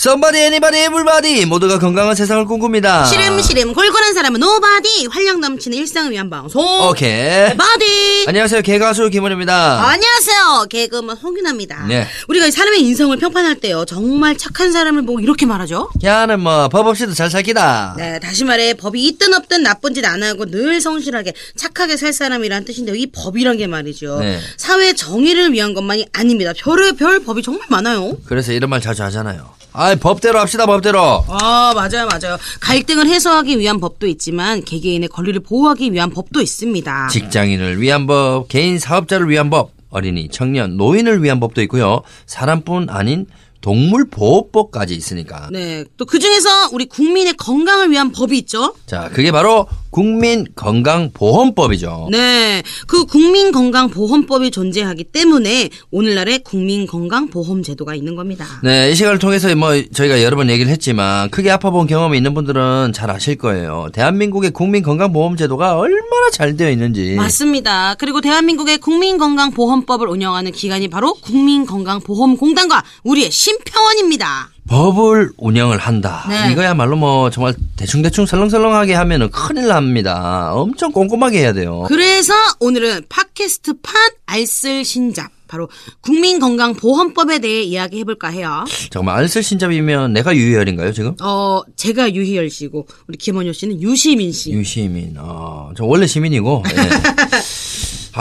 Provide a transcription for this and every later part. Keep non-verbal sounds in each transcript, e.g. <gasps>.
Somebody, anybody, everybody. 모두가 건강한 세상을 꿈꿉니다. 시름시름 골골한 사람은 nobody 활력 넘치는 일상을 위한 방송. 오케이. body 안녕하세요. 개가수 김원입니다. 안녕하세요. 개그맨 홍윤화입니다. 네. 우리가 이 사람의 인성을 평판할 때요. 정말 착한 사람을 보고 이렇게 말하죠? 야는 뭐 법 없이도 잘 살 기다. 네 다시 말해 법이 있든 없든 나쁜 짓 안 하고 늘 성실하게 착하게 살 사람이란 뜻인데 이 법이란 게 말이죠. 네. 사회 정의를 위한 것만이 아닙니다. 별의 별 법이 정말 많아요. 그래서 이런 말 자주 하잖아요 아 법대로 합시다 법대로 아, 맞아요, 맞아요. 갈등을 해소하기 위한 법도 있지만 개개인의 권리를 보호하기 위한 법도 있습니다. 직장인을 위한 법 개인 사업자를 위한 법 어린이 청년 노인을 위한 법도 있고요 사람뿐 아닌 동물보호법까지 있으니까 네. 또 그중에서 우리 국민의 건강을 위한 법이 있죠. 자 그게 바로 국민건강보험법이죠 네. 그 국민건강보험법이 존재하기 때문에 오늘날의 국민건강보험제도가 있는 겁니다. 네, 이 시간을 통해서 뭐 저희가 여러 번 얘기를 했지만 크게 아파본 경험이 있는 분들은 잘 아실 거예요. 대한민국의 국민건강보험제도가 얼마나 잘 되어 있는지. 맞습니다. 그리고 대한민국의 국민건강보험법을 운영하는 기관이 바로 국민건강보험공단과 우리의 심평원입니다. 법을 운영을 한다. 네. 이거야말로 뭐 정말 대충대충 설렁설렁하게 하면은 큰일 납니다. 엄청 꼼꼼하게 해야 돼요. 그래서 오늘은 팟캐스트판 알쓸 신잡 바로 국민건강보험법에 대해 이야기해볼까 해요. 잠깐만 알쓸 신잡이면 내가 유희열인가요 지금? 어 제가 유희열 씨고 우리 김원효 씨는 유시민 씨. 유시민. 어, 저 원래 시민이고. 예. <laughs>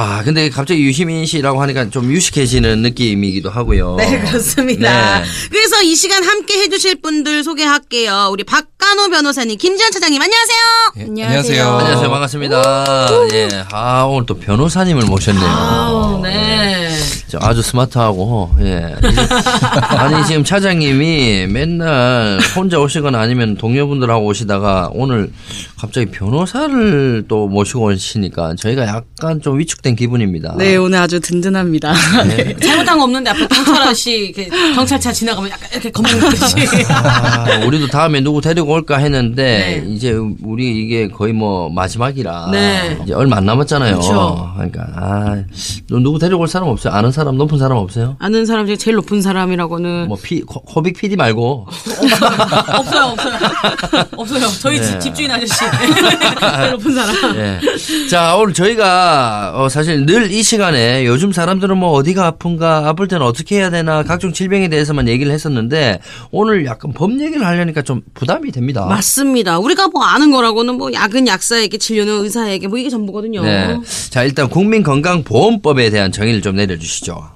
아, 근데 갑자기 유시민 씨라고 하니까 좀 유식해지는 느낌이기도 하고요. 네 그렇습니다. 네. 그래서 이 시간 함께 해주실 분들 소개할게요. 우리 박간호 변호사님, 김지현 차장님 안녕하세요. 안녕하세요. 안녕하세요. 반갑습니다. 예. 아, 오늘 또 변호사님을 모셨네요. 네. 저 아주 스마트하고, 예. <laughs> 아니, 지금 차장님이 맨날 혼자 오시거나 아니면 동료분들하고 오시다가 오늘 갑자기 변호사를 또 모시고 오시니까 저희가 약간 좀 위축된 기분입니다. 네, 오늘 아주 든든합니다. 네. <laughs> 잘못한 거 없는데 앞에 경찰 아저씨 이렇게 경찰차 지나가면 약간 이렇게 겁먹듯이. 아, 우리도 다음에 누구 데리고 올까 했는데 네. 이제 우리 이게 거의 뭐 마지막이라 네. 이제 얼마 안 남았잖아요. 그쵸. 그러니까 아, 너 누구 데리고 올 사람 없어요? 아는 사람 높은 사람 없어요? 아는 사람 중에 제일 높은 사람이라고는 뭐 피, 코- 코빅 PD 말고 없어요, 없어요. 없어요. 저희 집, 집주인 아저씨. 제일 높은 사람. 예. 자, 오늘 저희가 어, 사실 늘 이 시간에 요즘 사람들은 뭐 어디가 아픈가, 아플 때는 어떻게 해야 되나, 각종 질병에 대해서만 얘기를 했었는데 오늘 약간 법 얘기를 하려니까 좀 부담이 됩니다. 맞습니다. 우리가 뭐 아는 거라고는 뭐 약은 약사에게 진료는 의사에게 뭐 이게 전부거든요. 네. 자, 일단 국민건강보험법에 대한 정의를 좀 내려주시죠.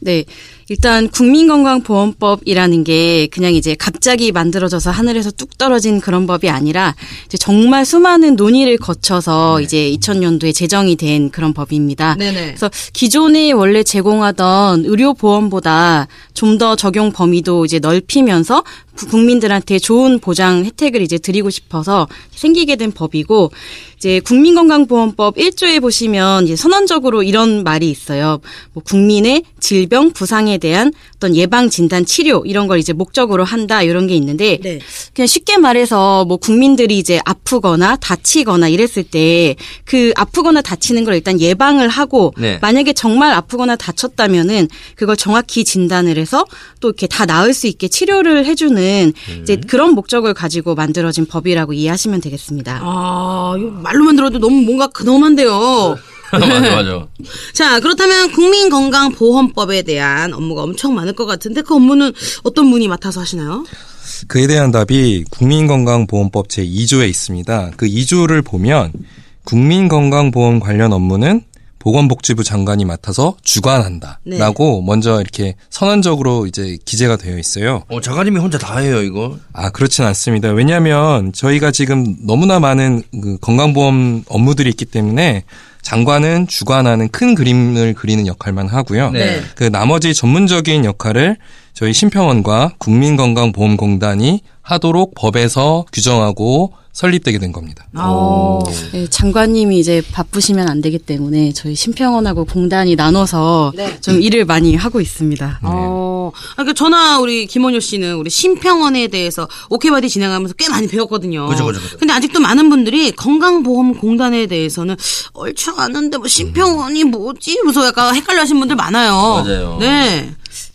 네. 일단 국민건강보험법이라는 게 그냥 이제 갑자기 만들어져서 하늘에서 뚝 떨어진 그런 법이 아니라 이제 정말 수많은 논의를 거쳐서 이제 2000년도에 제정이 된 그런 법입니다. 네네. 그래서 기존에 원래 제공하던 의료보험보다 좀 더 적용 범위도 이제 넓히면서 부- 국민들한테 좋은 보장 혜택을 이제 드리고 싶어서 생기게 된 법이고 이제 국민건강보험법 1조에 보시면 이제 선언적으로 이런 말이 있어요. 뭐 국민의 질병 부상에 대한 어떤 예방 진단 치료 이런 걸 이제 목적으로 한다 이런 게 있는데 네. 그냥 쉽게 말해서 뭐 국민들이 이제 아프거나 다치거나 이랬을 때 그 아프거나 다치는 걸 일단 예방을 하고 네. 만약에 정말 아프거나 다쳤다면은 그걸 정확히 진단을 해서 또 이렇게 다 나을 수 있게 치료를 해주는 이제 그런 목적을 가지고 만들어진 법이라고 이해하시면 되겠습니다. 아, 이거 말로만 들어도 너무 뭔가 근엄한데요. <laughs> 맞아, 맞아. <laughs> 자, 그렇다면 국민건강보험법에 대한 업무가 엄청 많을 것 같은데 그 업무는 어떤 분이 맡아서 하시나요? 그에 대한 답이 국민건강보험법 제2조에 있습니다. 그 2조를 보면 국민건강보험 관련 업무는 보건복지부 장관이 맡아서 주관한다라고 먼저 이렇게 선언적으로 이제 기재가 되어 있어요. 어, 작가님이 혼자 다 해요, 이거. 아 그렇진 않습니다. 왜냐하면 저희가 지금 너무나 많은 그 건강보험 업무들이 있기 때문에 장관은 주관하는 큰 그림을 그리는 역할만 하고요. 네. 그 나머지 전문적인 역할을 저희 심평원과 국민건강보험공단이 하도록 법에서 규정하고 설립되게 된 겁니다. 아. 네, 장관님이 이제 바쁘시면 안 되기 때문에 저희 심평원하고 공단이 나눠서 네. 좀 일을 많이 하고 있습니다. 어, 아, 그러니까 저나 우리 김원효 씨는 우리 심평원에 대해서 오케바디 진행하면서 꽤 많이 배웠거든요. 그죠, 그죠, 그죠. 근데 아직도 많은 분들이 건강보험공단에 대해서는 얼추 아는데 뭐 심평원이 뭐지? 이러면서 약간 헷갈려 하시는 분들 많아요. 맞아요. 네.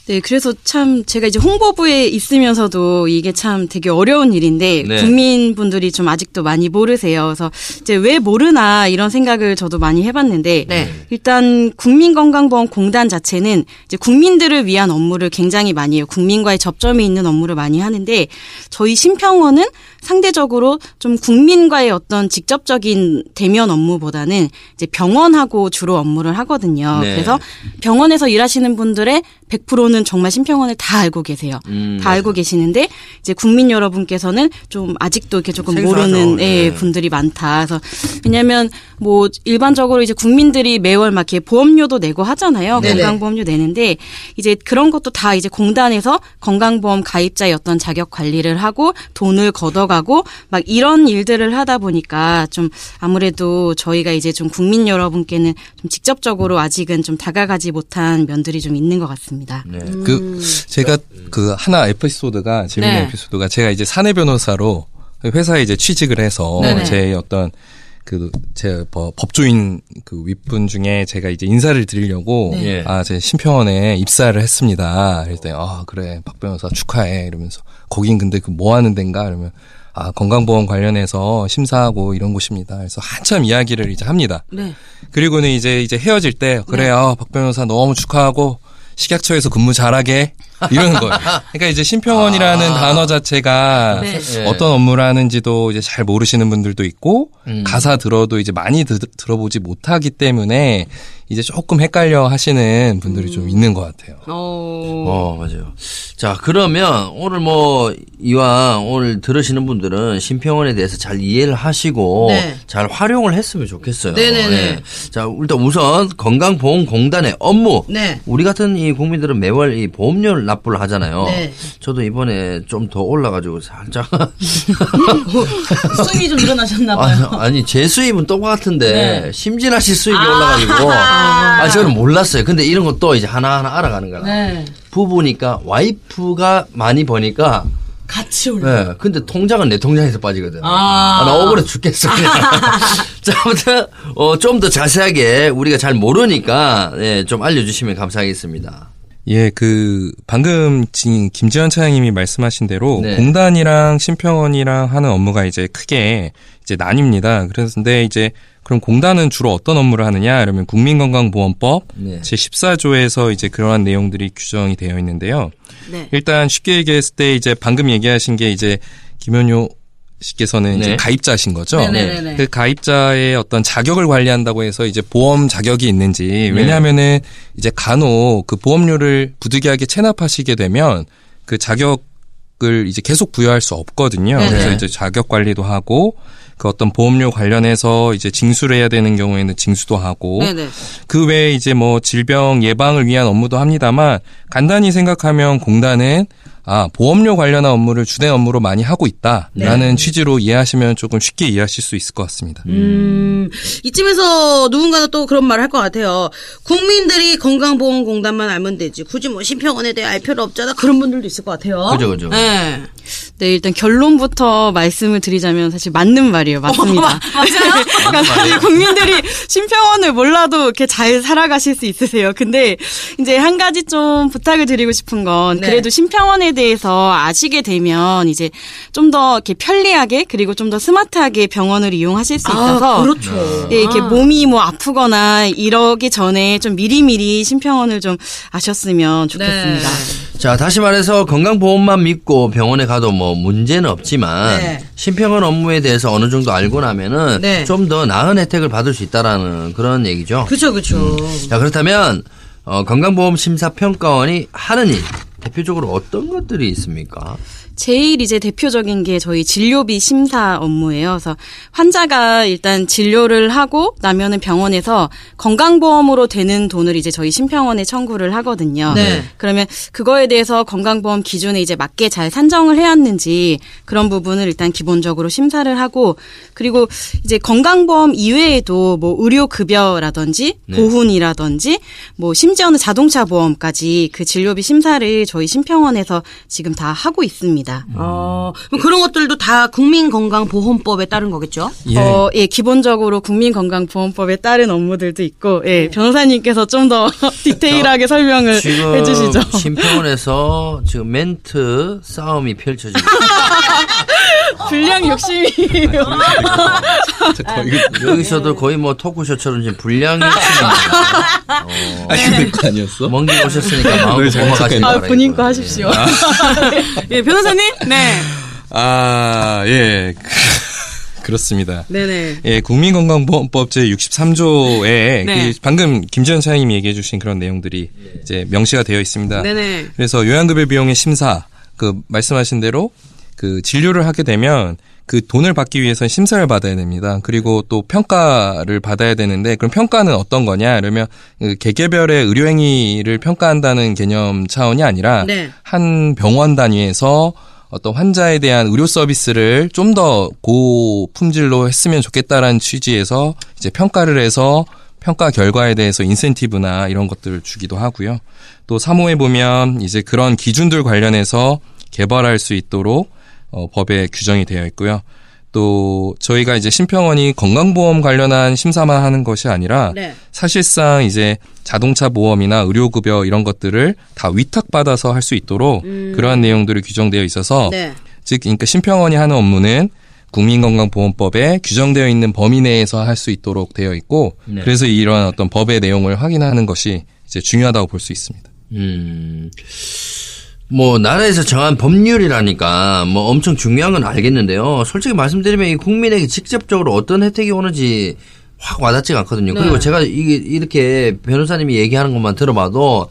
네, 그래서 참 제가 이제 홍보부에 있으면서도 이게 참 되게 어려운 일인데 네. 국민분들이 좀 아직도 많이 모르세요. 그래서 이제 왜 모르나 이런 생각을 저도 많이 해봤는데 네. 일단 국민건강보험공단 자체는 이제 국민들을 위한 업무를 굉장히 많이 해요. 국민과의 접점이 있는 업무를 많이 하는데 저희 심평원은 상대적으로 좀 국민과의 어떤 직접적인 대면 업무보다는 이제 병원하고 주로 업무를 하거든요. 네. 그래서 병원에서 일하시는 분들의 100%는 정말 심평원을 다 알고 계세요. 음, 다 알고 계시는데 이제 국민 여러분께서는 좀 아직도 이렇게 조금 생소하죠. 모르는 예, 네. 분들이 많다. 그래서 왜냐하면 뭐 일반적으로 이제 국민들이 매월 막 이렇게 보험료도 내고 하잖아요. 네네. 건강보험료 내는데 이제 그런 것도 다 이제 공단에서 건강보험 가입자의 어떤 자격 관리를 하고 돈을 걷어가고 막 이런 일들을 하다 보니까 좀 아무래도 저희가 이제 좀 국민 여러분께는 좀 직접적으로 아직은 좀 다가가지 못한 면들이 좀 있는 것 같습니다. 네. 그 제가 그 하나 에피소드가 재밌는 네. 에피소드가 제가 이제 사내 변호사로 회사에 이제 취직을 해서 네네. 제 어떤 그제 법조인 그 윗분 중에 제가 이제 인사를 드리려고 네. 아제 심평원에 입사를 했습니다. 그랬더니 아 그래 박 변호사 축하해 이러면서 거긴 근데 그 뭐 하는 데인가 그러면 아 건강보험 관련해서 심사하고 이런 곳입니다. 그래서 한참 이야기를 이제 합니다. 네. 그리고는 이제 이제 헤어질 때 그래 아, 박 변호사 너무 축하하고 식약처에서 근무 잘하게 이러는 거예요. 그러니까 이제 심평원이라는 단어 자체가 네. 네. 어떤 업무를 하는지도 이제 잘 모르시는 분들도 있고 음. 가사 들어도 이제 많이 드- 들어보지 못하기 때문에 이제 조금 헷갈려 하시는 분들이 좀 있는 것 같아요. 어. 어, 맞아요. 자, 그러면 오늘 뭐 이왕 오늘 들으시는 분들은 심평원에 대해서 잘 이해를 하시고 네. 잘 활용을 했으면 좋겠어요. 네네네. 예. 자, 일단 우선 건강보험공단의 업무. 네. 우리 같은 이 국민들은 매월 이 보험료를 납부를 하잖아요. 네. 저도 이번에 좀 더 올라가지고 살짝 <laughs> 수익이 좀 늘어나셨나 봐요. 아니 제 수입은 똑같은데 네. 심진아 씨 수입이 올라가지고 <laughs> 아 저는 몰랐어요. 근데 이런 것도 이제 하나하나 알아가는 거야. 네. 부부니까 와이프가 많이 버니까 같이 올라. 네, 근데 통장은 내 통장에서 빠지거든. 아. 아, 나 억울해 죽겠어. 그냥. <laughs> 자, 아무튼, 어, 좀 더 자세하게 우리가 잘 모르니까, 예, 좀 알려주시면 감사하겠습니다. 예, 그 방금 지- 김지현 차장님이 말씀하신 대로 네. 공단이랑 심평원이랑 하는 업무가 이제 크게 이제 나뉩니다. 그래서 근데 이제 그럼 공단은 주로 어떤 업무를 하느냐? 그러면 국민건강보험법 네. 제 14조에서 이제 그러한 내용들이 규정이 되어 있는데요. 네. 일단 쉽게 얘기했을 때 이제 방금 얘기하신 게 이제 김현효 씨께서는 이제 네. 가입자신 거죠. 네네네네. 그 가입자의 어떤 자격을 관리한다고 해서 이제 보험 자격이 네. 있는지 왜냐하면은 이제 간혹 그 보험료를 부득이하게 체납하시게 되면 그 자격을 이제 계속 부여할 수 없거든요. 네네. 그래서 이제 자격 관리도 하고 그 어떤 보험료 관련해서 이제 징수를 해야 되는 경우에는 징수도 하고 네네. 그 외에 이제 뭐 질병 예방을 위한 업무도 합니다만 간단히 생각하면 공단은 아 보험료 관련한 업무를 주된 업무로 많이 하고 있다라는 취지로 이해하시면 조금 쉽게 이해하실 수 있을 것 같습니다. 음, 이쯤에서 누군가는 또 그런 말을 할 것 같아요. 국민들이 건강보험공단만 알면 되지. 굳이 뭐 심평원에 대해 알 필요 없잖아. 그런 분들도 있을 것 같아요. 그죠, 그죠. 네. 네, 일단 결론부터 말씀을 드리자면 사실 맞는 말이에요. 맞습니다. 맞아요? <laughs> 그러니까 사실 국민들이 심평원을 몰라도 이렇게 잘 살아가실 수 있으세요. 근데 이제 한 가지 좀 부탁을 드리고 싶은 건 네. 그래도 심평원에 대해서 아시게 되면 이제 좀 더 이렇게 편리하게 그리고 좀 더 스마트하게 병원을 이용하실 수 있어서 아, 그렇죠. 예, 이렇게 몸이 뭐 아프거나 이러기 전에 좀 미리미리 심평원을 좀 아셨으면 좋겠습니다. 자, 다시 말해서 건강보험만 믿고 병원에 가도 뭐 문제는 없지만 네. 심평원 업무에 대해서 어느 정도 알고 나면은 네. 좀더 나은 혜택을 받을 수 있다라는 그런 얘기죠. 그렇죠, 그렇죠. 자, 그렇다면 어, 건강보험 심사평가원이 하는 일 대표적으로 어떤 것들이 있습니까? 제일 이제 대표적인 게 저희 진료비 심사 업무예요. 그래서 환자가 일단 진료를 하고 나면은 병원에서 건강보험으로 되는 돈을 이제 저희 심평원에 청구를 하거든요. 네. 그러면 그거에 대해서 건강보험 기준에 이제 맞게 잘 산정을 해왔는지 그런 부분을 일단 기본적으로 심사를 하고 그리고 이제 건강보험 이외에도 뭐 의료급여라든지 네. 보훈이라든지 뭐 심지어는 자동차 보험까지 그 진료비 심사를 저희 심평원에서 지금 다 하고 있습니다. 어, 그럼 그런 것들도 다 국민건강보험법에 따른 거겠죠? 예. 어, 예, 기본적으로 국민건강보험법에 따른 업무들도 있고, 예, 변호사님께서 좀 더 <laughs> 디테일하게 설명을 지금 해주시죠. 심평원에서 지금 멘트 싸움이 펼쳐지고 <laughs> 분량 욕심이. 저 이거 여기서도 거의 뭐 토크쇼처럼 지금 불량이 있습니다. 아니 근데 그거 아니었어? 먼길 오셨으니까 마음을 네, 잘 고마가시기 아, 바랍니다. 본인 거 하십시오. <laughs> 예, 변호사님? 네. 아, 예. 그렇습니다. 네네. 예, 국민건강보험법 제 63조에 네. 방금 김지현 사장님이 얘기해 주신 그런 내용들이 이제 명시가 되어 있습니다. 네네. 그래서 요양급여 비용의 심사, 그 말씀하신 대로 그 진료를 하게 되면 그 돈을 받기 위해서 심사를 받아야 됩니다. 그리고 또 평가를 받아야 되는데 그럼 평가는 어떤 거냐? 그러면 그 개개별의 의료행위를 평가한다는 개념 차원이 아니라 네. 한 병원 단위에서 어떤 환자에 대한 의료 서비스를 좀 더 고품질로 했으면 좋겠다라는 취지에서 이제 평가를 해서 평가 결과에 대해서 인센티브나 이런 것들을 주기도 하고요. 또 3호에 보면 이제 그런 기준들 관련해서 개발할 수 있도록 어, 법에 규정이 되어 있고요. 또 저희가 이제 심평원이 건강보험 관련한 심사만 하는 것이 아니라 네. 사실상 이제 자동차 보험이나 의료급여 이런 것들을 다 위탁받아서 할 수 있도록 그러한 내용들이 규정되어 있어서 네. 즉 그러니까 심평원이 하는 업무는 국민건강보험법에 규정되어 있는 범위 내에서 할 수 있도록 되어 있고 네. 그래서 이런 어떤 법의 내용을 확인하는 것이 이제 중요하다고 볼 수 있습니다. 음. 뭐 나라에서 정한 법률이라니까 뭐 엄청 중요한 건 알겠는데요. 솔직히 말씀드리면 이 국민에게 직접적으로 어떤 혜택이 오는지 확 와닿지가 않거든요. 네. 그리고 제가 이게 이렇게 변호사님이 얘기하는 것만 들어봐도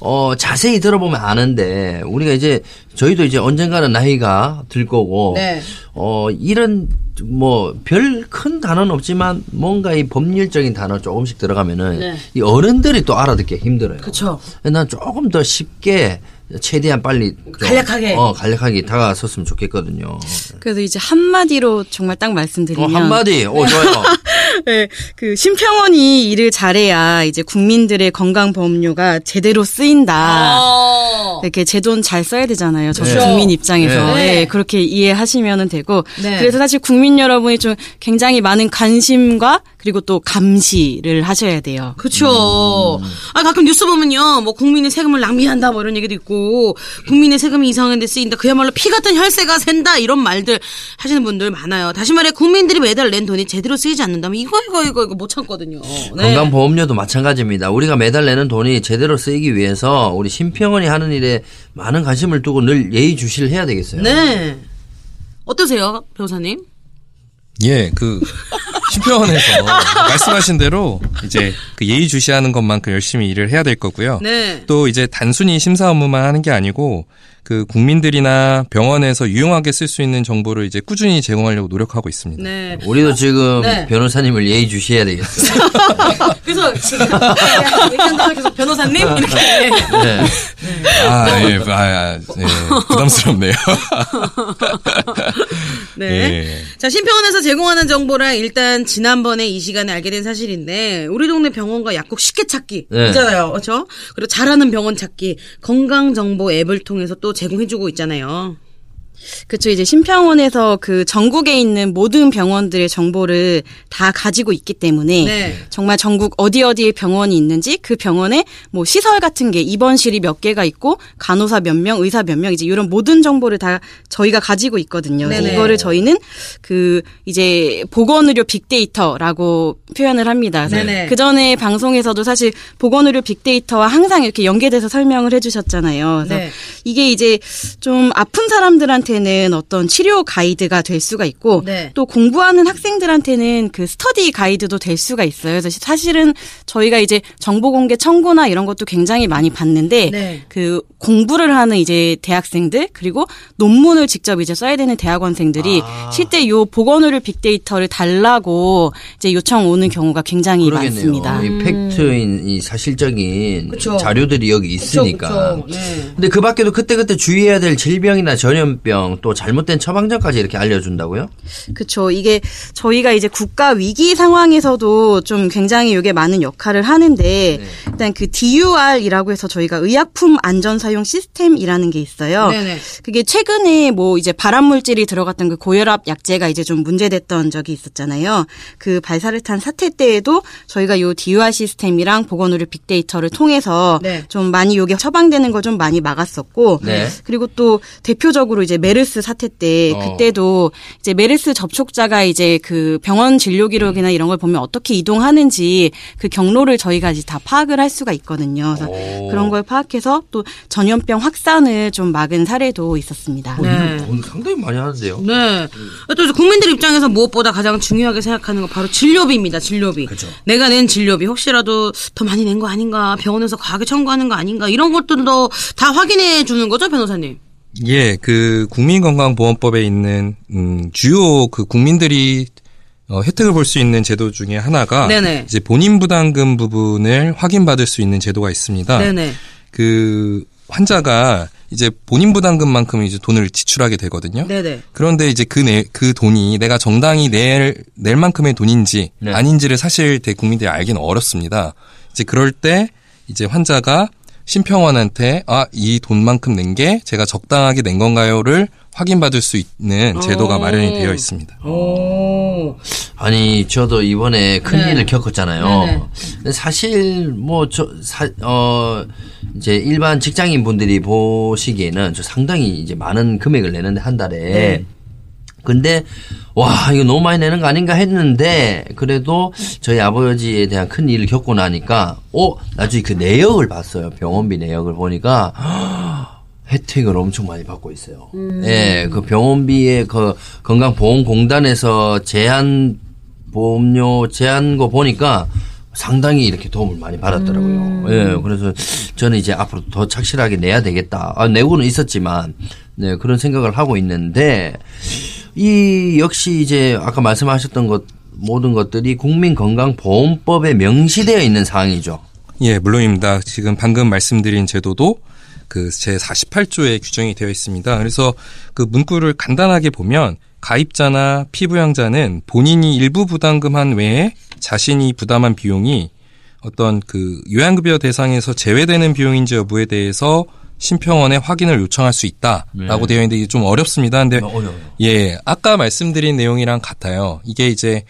어 자세히 들어보면 아는데 우리가 이제 저희도 이제 언젠가는 나이가 들 거고 네. 어 이런 뭐 별 큰 단어는 없지만 뭔가 이 법률적인 단어 조금씩 들어가면은 네. 이 어른들이 또 알아듣기 힘들어요. 그쵸. 난 조금 더 쉽게 최대한 빨리 좀, 간략하게. 어 간략하게 다가섰으면 좋겠거든요. 그래서 이제 한마디로 정말 딱 말씀드리면. 어, 한마디, 오 좋아요. <laughs> 네, 그 심평원이 일을 잘해야 이제 국민들의 건강 보험료가 제대로 쓰인다. 어. 이렇게 제 돈 잘 써야 되잖아요. 저도 네. 국민 입장에서 네. 네, 그렇게 이해하시면 되고 네. 그래서 사실 국민 여러분이 좀 굉장히 많은 관심과 그리고 또 감시를 하셔야 돼요. 그쵸. 아, 가끔 뉴스 보면요. 뭐, 국민의 세금을 낭비한다, 뭐, 이런 얘기도 있고, 국민의 세금이 이상한 데 쓰인다. 그야말로 피 같은 혈세가 샌다. 이런 말들 하시는 분들 많아요. 다시 말해, 국민들이 매달 낸 돈이 제대로 쓰이지 않는다면, 이거, 이거, 이거, 이거 못 참거든요. 네. 건강보험료도 마찬가지입니다. 우리가 매달 내는 돈이 제대로 쓰이기 위해서 우리 심평원이 하는 일에 많은 관심을 두고 늘 예의주시를 해야 되겠어요. 네. 어떠세요, 변호사님? 예, 그 <laughs> 심평원에서 말씀하신 대로 이제 그 예의 주시하는 것만큼 열심히 일을 해야 될 거고요. 네. 또 이제 단순히 심사 업무만 하는 게 아니고 그 국민들이나 병원에서 유용하게 쓸 수 있는 정보를 이제 꾸준히 제공하려고 노력하고 있습니다. 네. 우리도 지금 네. 변호사님을 예의 주시해야 되겠어요. <laughs> 그래서, 얘기한 다음에 계속 변호사님? 이렇게. 네. 아, 예, 아, 아, 예, 부담스럽네요. <laughs> 네. 예. 자, 심평원에서 제공하는 정보랑 일단 지난번에 이 시간에 알게 된 사실인데, 우리 동네 병원과 약국 쉽게 찾기. 네. 있잖아요. 그렇죠? 그리고 잘하는 병원 찾기. 건강 정보 앱을 통해서 또 제공해주고 있잖아요. 그렇죠. 이제 심평원에서 그 전국에 있는 모든 병원들의 정보를 다 가지고 있기 때문에 네. 정말 전국 어디 어디에 병원이 있는지 그 병원에 뭐 시설 같은 게 입원실이 몇 개가 있고 간호사 몇 명, 의사 몇 명 이제 이런 모든 정보를 다 저희가 가지고 있거든요. 네네. 이거를 저희는 그 이제 보건의료 빅데이터라고 표현을 합니다. 그 전에 방송에서도 사실 보건의료 빅데이터와 항상 이렇게 연계돼서 설명을 해주셨잖아요. 그래서 네. 이게 이제 좀 아픈 사람들한테 학생들한테는 어떤 치료 가이드가 될 수가 있고 네. 또 공부하는 학생들한테는 그 스터디 가이드도 될 수가 있어요. 그래서 사실은 저희가 이제 정보 공개 청구나 이런 것도 굉장히 많이 받는데 네. 그 공부를 하는 이제 대학생들 그리고 논문을 직접 이제 써야 되는 대학원생들이 아. 실제 요 보건의료 빅데이터를 달라고 이제 요청 오는 경우가 굉장히 많습니다. 이 팩트인 이 사실적인 그쵸. 자료들이 여기 있으니까. 그쵸, 그쵸. 네. 근데 그 밖에도 그때그때 주의해야 될 질병이나 전염병 또 잘못된 처방전까지 이렇게 알려준다고요? 그렇죠. 이게 저희가 이제 국가 위기 상황에서도 좀 굉장히 이게 많은 역할을 하는데 네. 일단 그 DUR이라고 해서 저희가 의약품 안전 사용 시스템이라는 게 있어요. 네네. 그게 최근에 뭐 이제 발암 물질이 들어갔던 그 고혈압 약제가 이제 좀 문제됐던 적이 있었잖아요. 그 발사르탄 사태 때에도 저희가 요 DUR 시스템이랑 보건의료 빅데이터를 통해서 네. 좀 많이 요게 처방되는 걸 좀 많이 막았었고 네. 그리고 또 대표적으로 이제 메르스 사태 때 어. 그때도 이제 메르스 접촉자가 이제 그 병원 진료 기록이나 이런 걸 보면 어떻게 이동하는지 그 경로를 저희가 이제 다 파악을 할 수가 있거든요. 그래서 오. 그런 걸 파악해서 또 전염병 확산을 좀 막은 사례도 있었습니다. 어, 네. 이거 상당히 많이 하는데요. 네. 또 이제 국민들 입장에서 무엇보다 가장 중요하게 생각하는 건 바로 진료비입니다. 진료비. 그죠. 내가 낸 진료비 혹시라도 더 많이 낸 거 아닌가, 병원에서 과하게 청구하는 거 아닌가 이런 것들도 다 확인해 주는 거죠, 변호사님. 예, 그 국민건강보험법에 있는 음, 주요 그 국민들이 어, 혜택을 볼 수 있는 제도 중에 하나가 네네. 이제 본인 부담금 부분을 확인받을 수 있는 제도가 있습니다. 네네. 그 환자가 이제 본인 부담금만큼 이제 돈을 지출하게 되거든요. 네네. 그런데 이제 그, 내, 그 돈이 내가 정당히 낼, 낼 만큼의 돈인지 네. 아닌지를 사실 대 국민들이 알기는 어렵습니다. 이제 그럴 때 이제 환자가 심평원한테 아, 이 돈만큼 낸 게 제가 적당하게 낸 건가요를 확인받을 수 있는 제도가 오. 마련이 되어 있습니다. 오. 아니 저도 이번에 큰 네. 일을 겪었잖아요. 네네. 근데 사실 뭐 뭐저어 이제 일반 직장인 분들이 보시기에는 저 상당히 이제 많은 금액을 내는데 한 달에. 네. 근데 와 이거 너무 많이 내는 거 아닌가 했는데 그래도 저희 아버지에 대한 큰 일을 겪고 나니까 어 나중에 그 내역을 봤어요 병원비 내역을 보니까 <gasps> 혜택을 엄청 많이 받고 있어요. 예, 그 병원비의 그 건강보험공단에서 제한 보험료 제한 거 보니까 상당히 이렇게 도움을 많이 받았더라고요. 예, 그래서 저는 이제 앞으로 더 착실하게 내야 되겠다. 아, 내고는 있었지만, 네, 그런 생각을 하고 있는데, 이 역시 이제 아까 말씀하셨던 것, 모든 것들이 국민건강보험법에 명시되어 있는 사항이죠. 예, 물론입니다. 지금 방금 말씀드린 제도도 그 제 48조에 규정이 되어 있습니다. 그래서 그 문구를 간단하게 보면 가입자나 피부양자는 본인이 일부 부담금한 외에 자신이 부담한 비용이 어떤 그 요양급여 대상에서 제외되는 비용인지 여부에 대해서 심평원에 확인을 요청할 수 있다라고 네. 되어 있는데 이게 좀 어렵습니다. 근데 어려워요. 예, 아까 말씀드린 내용이랑 같아요. 이게 이제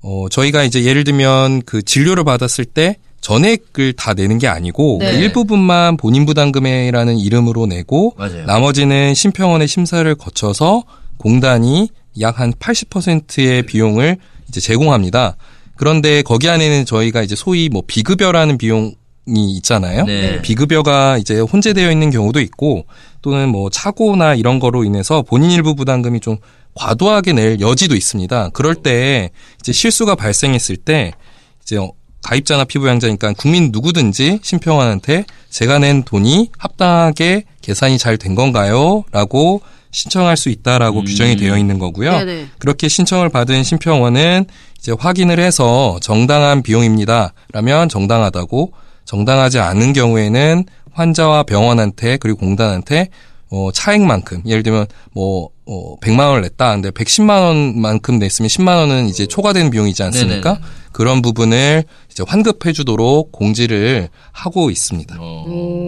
어 저희가 이제 예를 들면 그 진료를 받았을 때 전액을 다 내는 게 아니고 네. 그 일부분만 본인 부담금이라는 이름으로 내고 맞아요. 나머지는 심평원의 심사를 거쳐서 공단이 약 한 80%의 비용을 이제 제공합니다. 그런데 거기 안에는 저희가 이제 소위 뭐 비급여라는 비용 이 있잖아요. 네. 비급여가 이제 혼재되어 있는 경우도 있고 또는 뭐 차고나 이런 거로 인해서 본인 일부 부담금이 좀 과도하게 낼 여지도 있습니다. 그럴 때 이제 실수가 발생했을 때 이제 어, 가입자나 피부양자니까 국민 누구든지 심평원한테 제가 낸 돈이 합당하게 계산이 잘 된 건가요? 라고 신청할 수 있다라고 규정이 되어 있는 거고요. 네네. 그렇게 신청을 받은 심평원은 이제 확인을 해서 정당한 비용입니다. 라면 정당하다고 정당하지 않은 경우에는 환자와 병원한테 그리고 공단한테 어, 차액만큼 예를 들면 뭐 어, 100만 원을 냈다. 근데 110만 원만큼 냈으면 10만 원은 이제 초과되는 비용이지 않습니까? 그런 부분을 이제 환급해 주도록 공지를 하고 있습니다. 오.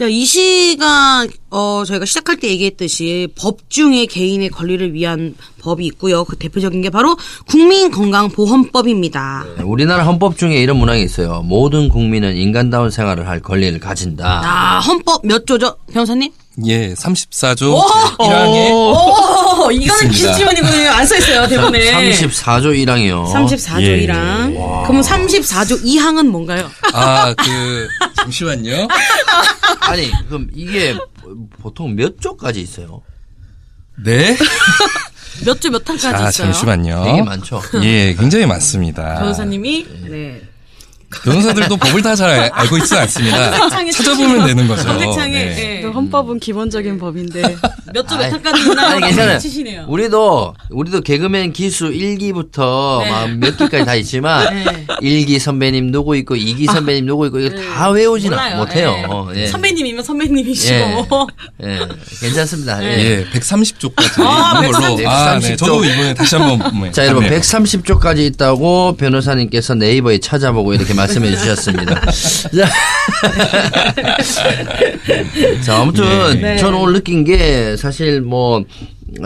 자, 이 시간, 어, 저희가 시작할 때 얘기했듯이 법 중에 개인의 권리를 위한 법이 있고요. 그 대표적인 게 바로 국민건강보험법입니다. 네, 우리나라 헌법 중에 이런 문항이 있어요. 모든 국민은 인간다운 생활을 할 권리를 가진다. 아, 헌법 몇 조죠, 변호사님? 예, 34조 1항에 오, 이거는 있습니다. 기술지원이군요. 안 써있어요, 대본에. 34조 1항이요. 34조 예. 1항. 그러면 34조 2항은 뭔가요? 아, 그 <laughs> 잠시만요. 아니, 그럼 이게 보통 몇 조까지 있어요? 네. <laughs> 몇주몇 탄까지 아, 있어요? 잠시만요. 되게 많죠. 예, 굉장히 많습니다. 변호사님이 네. 변호사들도 법을 다 잘 알고 있지 않습니다. 찾아보면 되는 거죠. 검색창에 네. 예. 헌법은 기본적인 법인데 <laughs> 몇주몇 아이, 탄까지 있나요? 아니 괜찮아요. 치시네요. 우리도 우리도 개그맨 기수 1기부터 네. 막몇 기까지 다 있지만 네. 1기 선배님 누구 있고 2기 선배님 누구 있고 이거 다 외우지는 몰라요. 못해요. 예. 예. 선배님이면 선배님이시고. 예. 예. 괜찮습니다. 예. 예, 130조까지 아, 있는 걸로. 130 아, 네. 저도 이번에 다시 한번. 뭐, 자, 여러분, 봤네요. 130조까지 있다고 변호사님께서 네이버에 찾아보고 이렇게 말씀해 <laughs> 주셨습니다. <laughs> 자, 자, 아무튼, 네. 저는 오늘 느낀 게 사실 뭐,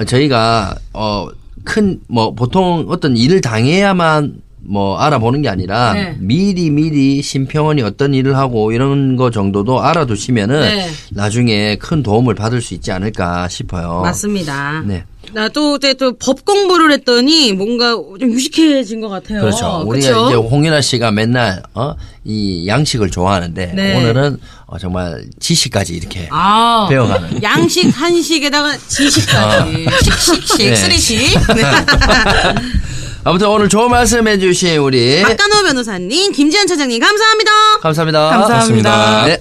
저희가, 어, 큰, 뭐, 보통 어떤 일을 당해야만 뭐 알아보는 게 아니라 네. 미리 미리 심평원이 어떤 일을 하고 이런 거 정도도 알아두시면은 네. 나중에 큰 도움을 받을 수 있지 않을까 싶어요. 맞습니다. 네. 나또 이제 또 법 공부를 했더니 뭔가 좀 유식해진 것 같아요. 그렇죠. 우리가 그쵸? 이제 홍윤아 씨가 맨날 어, 이 양식을 좋아하는데 네. 오늘은 어, 정말 지식까지 이렇게 아, 배워가는. 양식, 한식에다가 지식까지. <laughs> 식식식, 네. 쓰리식. 네. <laughs> 아무튼 오늘 좋은 말씀해 주신 우리 박간호 변호사님, 김지현 차장님, 감사합니다. 감사합니다. 감사합니다. 네.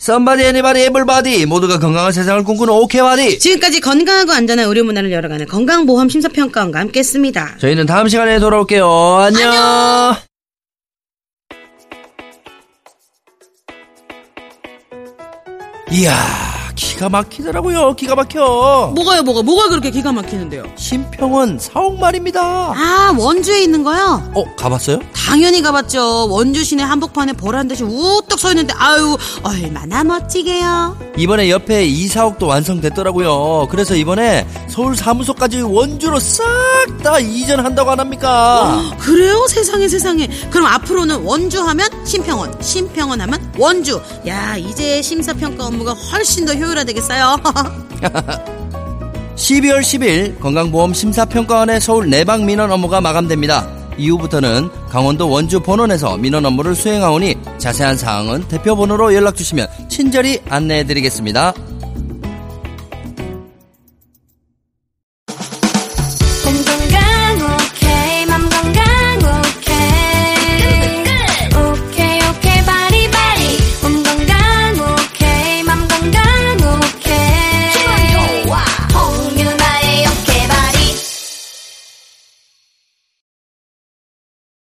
Somebody, anybody, everybody 모두가 건강한 세상을 꿈꾸는 오케이바디. 지금까지 건강하고 안전한 의료 문화를 열어가는 건강보험 심사평가원과 함께했습니다. 저희는 다음 시간에 돌아올게요. 안녕. 이야, 기가 막히더라고요. 기가 막혀. 뭐가요, 뭐가, 뭐가 그렇게 기가 막히는데요? 심평원 사옥말입니다. 아, 원주에 있는 거요? 어, 가봤어요? 당연히 가봤죠. 원주 시내 한복판에 보란 듯이 우뚝 서 있는데, 아유, 얼마나 멋지게요. 이번에 옆에 이사옥도 완성됐더라고요. 그래서 이번에 서울 사무소까지 원주로 싹 다 이전한다고 안 합니까? 그래요? 세상에 세상에. 그럼 앞으로는 원주 하면 심평원, 심평원 하면 원주. 야, 이제 심사평가 업무가 훨씬 더 효율 화되겠어요. 12월 10일 건강보험 심사평가원의 서울 내방 민원 업무가 마감됩니다. 이후부터는 강원도 원주 본원에서 민원 업무를 수행하오니 자세한 사항은 대표 번호로 연락 주시면 친절히 안내해 드리겠습니다.